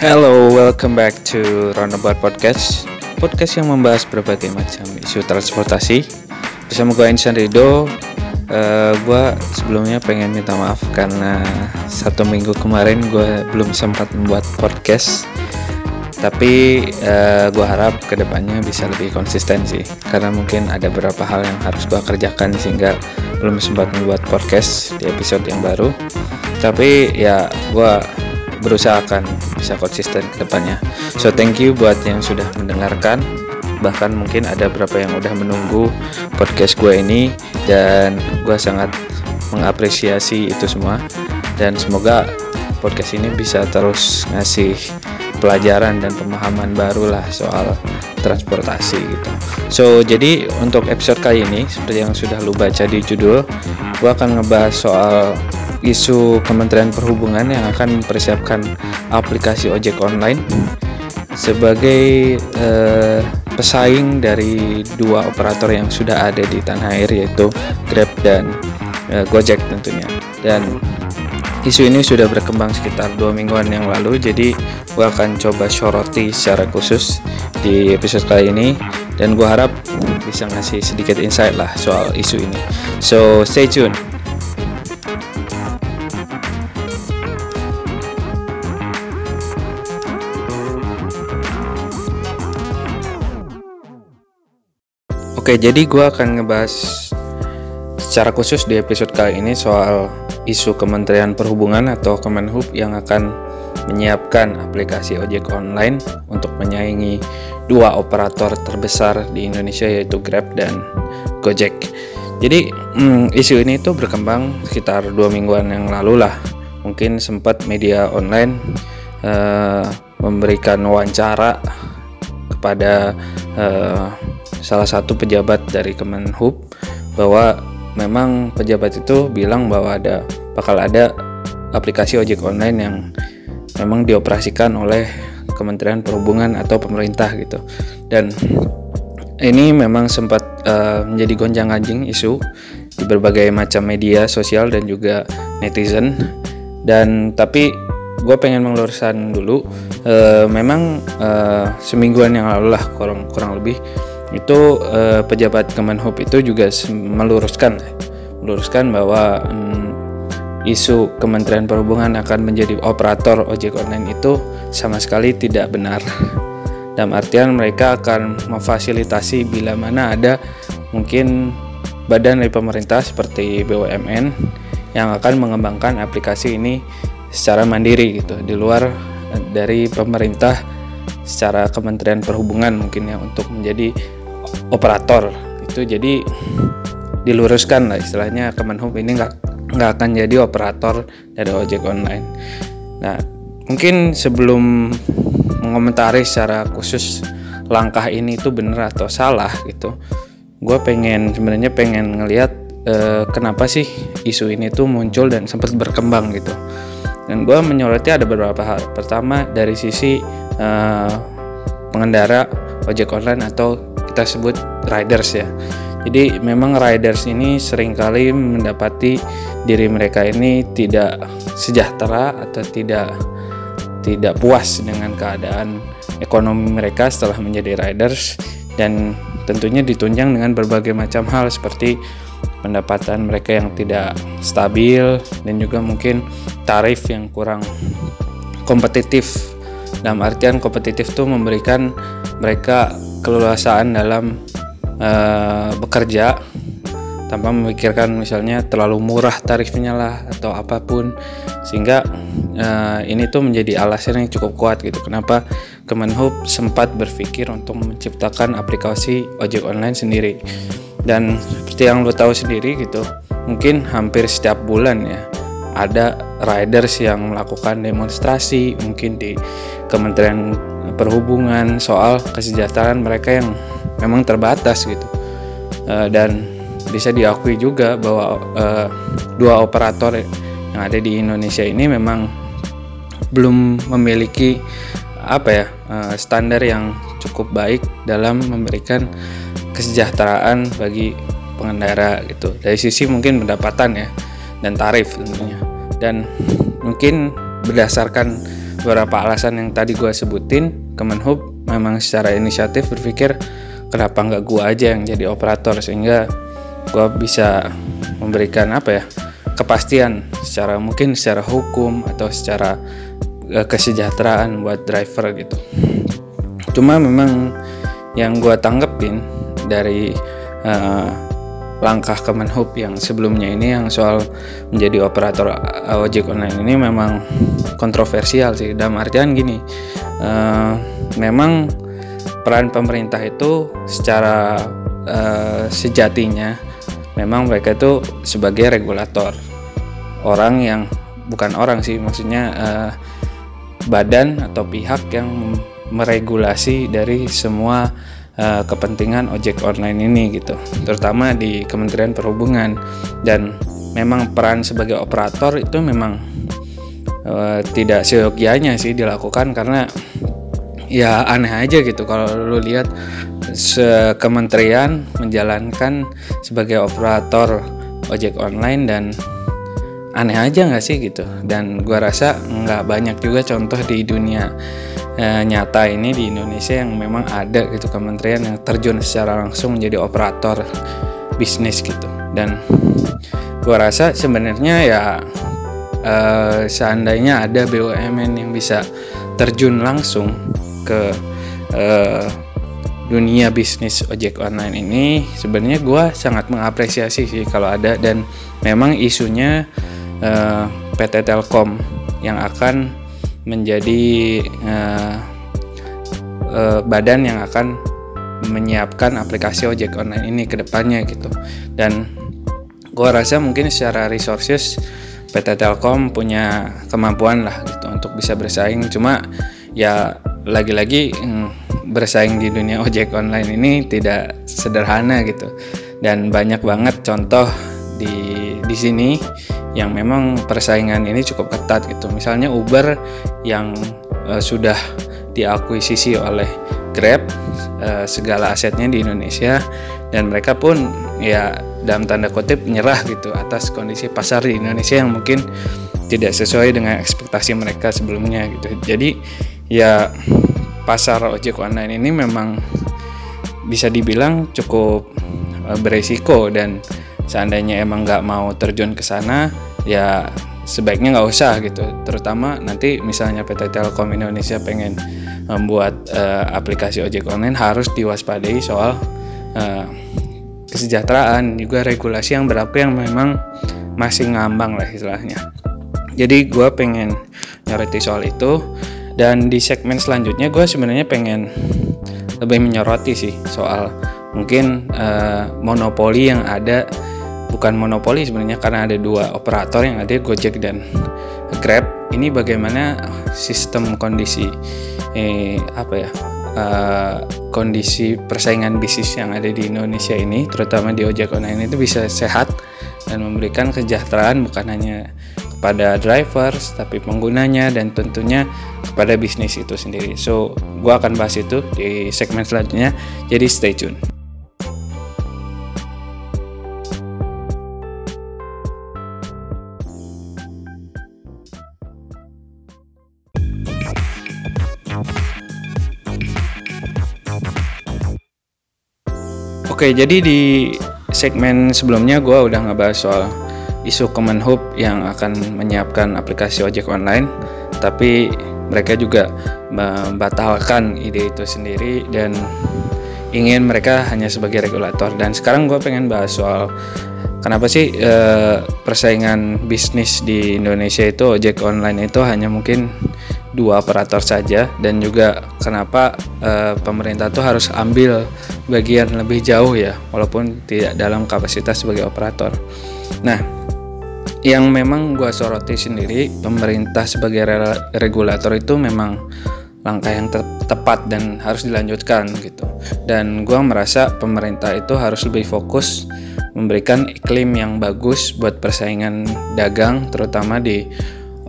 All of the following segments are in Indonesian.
Hello, welcome back to Roundabout Podcast Podcast yang membahas berbagai macam isu transportasi. Bersama gue Insan Rido. Uh, Gue sebelumnya pengen minta maaf karena satu minggu kemarin gue belum sempat membuat podcast. Tapi uh, gue harap ke depannya bisa lebih konsisten sih karena mungkin ada beberapa hal yang harus gue kerjakan sehingga belum sempat membuat podcast di episode yang baru. Tapi ya gue berusaha akan bisa konsisten ke depannya so thank you buat yang sudah mendengarkan. Bahkan mungkin ada beberapa yang udah menunggu podcast gue ini dan gue sangat mengapresiasi itu semua. Dan semoga podcast ini bisa terus ngasih pelajaran dan pemahaman baru lah soal transportasi gitu. So jadi untuk episode kali ini seperti yang sudah lu baca di judul, gua akan ngebahas soal isu Kementerian Perhubungan yang akan mempersiapkan aplikasi ojek online sebagai eh, pesaing dari dua operator yang sudah ada di tanah air yaitu Grab dan eh, Gojek tentunya. Dan isu ini sudah berkembang sekitar dua mingguan yang lalu jadi gue akan coba soroti secara khusus di episode kali ini. Dan gue harap bisa ngasih sedikit insight lah soal isu ini. So stay tune Oke, jadi gue akan ngebahas secara khusus di episode kali ini soal isu Kementerian Perhubungan atau Kemenhub yang akan menyiapkan aplikasi ojek online untuk menyaingi dua operator terbesar di Indonesia yaitu Grab dan Gojek. Jadi hmm, isu ini tuh berkembang sekitar dua mingguan yang lalu lah. Mungkin sempat media online uh, memberikan wawancara kepada uh, salah satu pejabat dari Kemenhub bahwa memang pejabat itu bilang bahwa ada bakal ada aplikasi ojek online yang memang dioperasikan oleh Kementerian Perhubungan atau pemerintah gitu. Dan ini memang sempat uh, menjadi gonjang-ganjing isu di berbagai macam media sosial dan juga netizen. Dan tapi gue pengen meluruskan dulu, uh, memang uh, semingguan yang lalu lah kurang kurang lebih itu uh, pejabat Kemenhub itu juga meluruskan meluruskan bahwa um, isu Kementerian Perhubungan akan menjadi operator ojek online itu sama sekali tidak benar. Dalam artian mereka akan memfasilitasi bila mana ada mungkin badan dari pemerintah seperti BUMN yang akan mengembangkan aplikasi ini secara mandiri gitu di luar dari pemerintah secara Kementerian Perhubungan mungkin ya untuk menjadi operator itu jadi diluruskan lah istilahnya Kemenhub ini nggak nggak akan jadi operator dari ojek online. Nah mungkin sebelum mengomentari secara khusus langkah ini itu benar atau salah gitu, gue pengen sebenarnya pengen ngelihat eh, kenapa sih isu ini tuh muncul dan sempat berkembang gitu. Dan gue menyoroti ada beberapa hal. Pertama dari sisi eh, pengendara ojek online atau kita sebut riders ya. Jadi memang riders ini sering kali mendapati diri mereka ini tidak sejahtera atau tidak tidak puas dengan keadaan ekonomi mereka setelah menjadi riders dan tentunya ditunjang dengan berbagai macam hal seperti pendapatan mereka yang tidak stabil dan juga mungkin tarif yang kurang kompetitif dalam artian kompetitif itu memberikan mereka keleluasaan dalam uh, bekerja tanpa memikirkan misalnya terlalu murah tarifnya lah atau apa pun. Sehingga uh, ini tuh menjadi alasan yang cukup kuat gitu. Kenapa Kemenhub sempat berpikir untuk menciptakan aplikasi ojek online sendiri? Dan seperti yang lo tahu sendiri gitu mungkin hampir setiap bulan ya ada riders yang melakukan demonstrasi mungkin di Kementerian Perhubungan soal kesejahteraan mereka yang memang terbatas gitu. Uh, dan bisa diakui juga bahwa uh, dua operator yang ada di Indonesia ini memang belum memiliki apa ya uh, standar yang cukup baik dalam memberikan kesejahteraan bagi pengendara gitu. Dari sisi mungkin pendapatan ya dan tarif tentunya. Dan mungkin berdasarkan beberapa alasan yang tadi gue sebutin Kemenhub memang secara inisiatif berpikir kenapa nggak gue aja yang jadi operator? Sehingga gue bisa memberikan apa ya kepastian secara mungkin secara hukum atau secara uh, kesejahteraan buat driver gitu. Cuma memang yang gue tanggepin dari uh, langkah Kemenhub yang sebelumnya ini yang soal menjadi operator ojek online ini memang kontroversial sih. Dalam artian gini uh, memang peran pemerintah itu secara uh, sejatinya memang mereka itu sebagai regulator. Orang yang bukan orang sih maksudnya uh, badan atau pihak yang meregulasi dari semua uh, kepentingan ojek online ini gitu terutama di Kementerian Perhubungan. Dan memang peran sebagai operator itu memang uh, tidak seyogianya sih dilakukan karena ya aneh aja gitu. Kalau lu lihat kementerian menjalankan sebagai operator ojek online dan aneh aja nggak sih gitu? Dan gua rasa nggak banyak juga contoh di dunia e, nyata ini di Indonesia yang memang ada gitu kementerian yang terjun secara langsung menjadi operator bisnis gitu. Dan gua rasa sebenarnya ya e, seandainya ada BUMN yang bisa terjun langsung ke e, dunia bisnis ojek online ini sebenarnya gue sangat mengapresiasi sih kalau ada. Dan memang isunya uh, PT Telkom yang akan menjadi uh, uh, badan yang akan menyiapkan aplikasi ojek online ini ke depannya gitu. Dan gue rasa mungkin secara resources PT Telkom punya kemampuan lah gitu untuk bisa bersaing. Cuma ya lagi-lagi mm, bersaing di dunia ojek online ini tidak sederhana gitu. Dan banyak banget contoh di di sini yang memang persaingan ini cukup ketat gitu. Misalnya Uber yang uh, sudah diakuisisi oleh Grab uh, segala asetnya di Indonesia dan mereka pun ya dalam tanda kutip menyerah gitu atas kondisi pasar di Indonesia yang mungkin tidak sesuai dengan ekspektasi mereka sebelumnya gitu. Jadi ya pasar ojek online ini memang bisa dibilang cukup uh, beresiko dan seandainya emang nggak mau terjun ke sana ya sebaiknya nggak usah gitu. Terutama nanti misalnya PT Telkom Indonesia pengen membuat uh, aplikasi ojek online harus diwaspadai soal uh, kesejahteraan. Juga regulasi yang berlaku yang memang masih ngambang lah istilahnya. Jadi gue pengen nyoroti soal itu. Dan di segmen selanjutnya gue sebenarnya pengen lebih menyoroti sih soal mungkin uh, monopoli yang ada bukan monopoli sebenarnya karena ada dua operator yang ada Gojek dan Grab. Ini bagaimana sistem kondisi eh, apa ya uh, kondisi persaingan bisnis yang ada di Indonesia ini terutama di ojek online itu bisa sehat dan memberikan kesejahteraan bukan hanya kepada drivers tapi penggunanya dan tentunya kepada bisnis itu sendiri. So gue akan bahas itu di segmen selanjutnya. Jadi stay tune Oke, jadi di segmen sebelumnya gue udah ngebahas soal isu Kemenhub yang akan menyiapkan aplikasi ojek online, tapi mereka juga membatalkan ide itu sendiri dan ingin mereka hanya sebagai regulator. Dan sekarang gue pengen bahas soal kenapa sih e, persaingan bisnis di Indonesia itu ojek online itu hanya mungkin dua operator saja dan juga kenapa uh, pemerintah tuh harus ambil bagian lebih jauh ya walaupun tidak dalam kapasitas sebagai operator. Nah, yang memang gue soroti sendiri pemerintah sebagai re regulator itu memang langkah yang te tepat dan harus dilanjutkan gitu. Dan gue merasa pemerintah itu harus lebih fokus memberikan iklim yang bagus buat persaingan dagang terutama di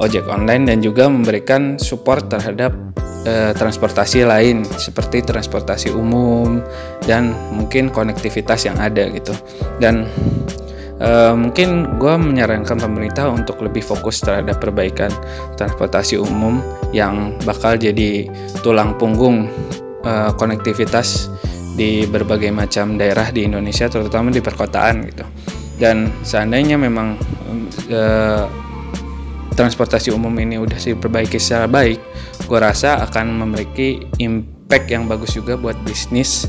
ojek online dan juga memberikan support terhadap eh, transportasi lain seperti transportasi umum dan mungkin konektivitas yang ada gitu dan Uh, mungkin gue menyarankan pemerintah untuk lebih fokus terhadap perbaikan transportasi umum yang bakal jadi tulang punggung uh, konektivitas di berbagai macam daerah di Indonesia, terutama di perkotaan gitu. Dan seandainya memang transportasi umum ini udah diperbaiki secara baik, gue rasa akan memiliki impact yang bagus juga buat bisnis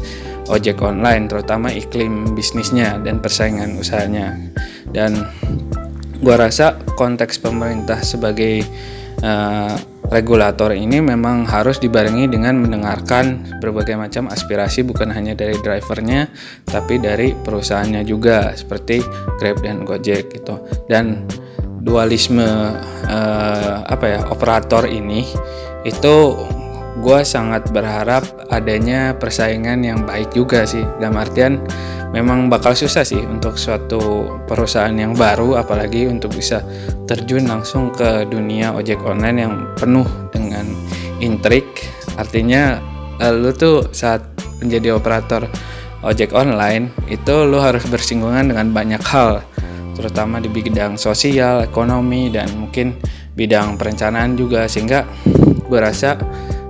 ojek online terutama iklim bisnisnya dan persaingan usahanya. Dan gua rasa konteks pemerintah sebagai uh, regulator ini memang harus dibarengi dengan mendengarkan berbagai macam aspirasi bukan hanya dari drivernya tapi dari perusahaannya juga seperti Grab dan Gojek gitu. Dan dualisme uh, apa ya operator ini itu gue sangat berharap adanya persaingan yang baik juga sih. Dalam artian memang bakal susah sih untuk suatu perusahaan yang baru apalagi untuk bisa terjun langsung ke dunia ojek online yang penuh dengan intrik. Artinya eh, lu tuh saat menjadi operator ojek online itu lu harus bersinggungan dengan banyak hal terutama di bidang sosial, ekonomi dan mungkin bidang perencanaan juga. Sehingga gue rasa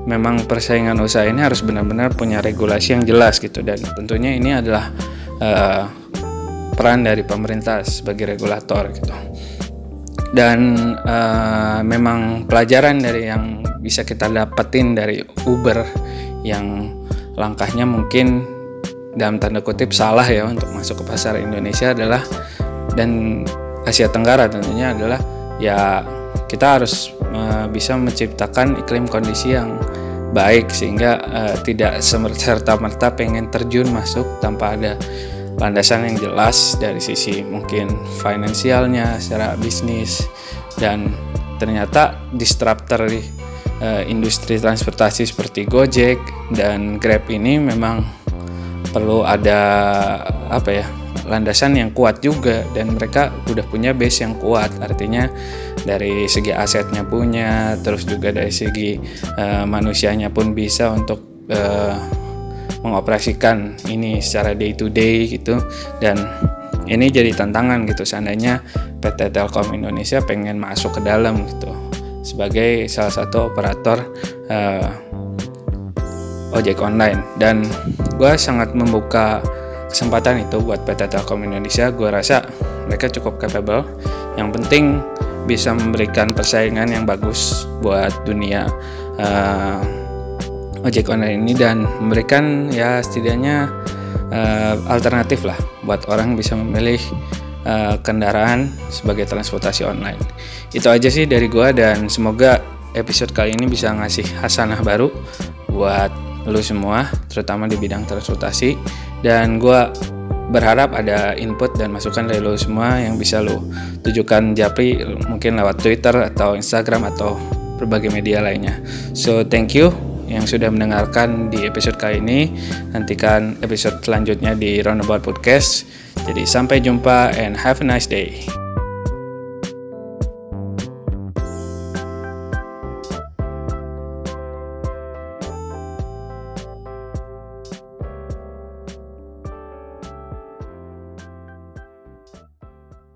memang persaingan usaha ini harus benar-benar punya regulasi yang jelas gitu. Dan tentunya ini adalah uh, peran dari pemerintah sebagai regulator gitu. Dan uh, memang pelajaran dari yang bisa kita dapetin dari Uber yang langkahnya mungkin dalam tanda kutip salah ya untuk masuk ke pasar Indonesia adalah dan Asia Tenggara tentunya adalah ya kita harus uh, bisa menciptakan iklim kondisi yang baik sehingga uh, tidak serta merta pengen terjun masuk tanpa ada landasan yang jelas dari sisi mungkin finansialnya secara bisnis. Dan ternyata disruptor di uh, industri transportasi seperti Gojek dan Grab ini memang perlu ada apa ya landasan yang kuat juga dan mereka udah punya base yang kuat. Artinya dari segi asetnya punya terus juga dari segi uh, manusianya pun bisa untuk uh, mengoperasikan ini secara day to day gitu. Dan ini jadi tantangan gitu seandainya PT Telkom Indonesia pengen masuk ke dalam gitu sebagai salah satu operator uh, ojek online. Dan gue sangat membuka kesempatan itu buat PT Telkom Indonesia gue rasa mereka cukup capable. Yang penting bisa memberikan persaingan yang bagus buat dunia uh, ojek online ini dan memberikan ya setidaknya uh, alternatif lah buat orang bisa memilih uh, kendaraan sebagai transportasi online. Itu aja sih dari gue dan semoga episode kali ini bisa ngasih hasanah baru buat lu semua terutama di bidang transportasi dan gue berharap ada input dan masukan dari lo semua yang bisa lo tujukan Japri mungkin lewat Twitter atau Instagram atau berbagai media lainnya. So thank you yang sudah mendengarkan di episode kali ini. Nantikan episode selanjutnya di Roundabout Podcast. Jadi sampai jumpa and have a nice day.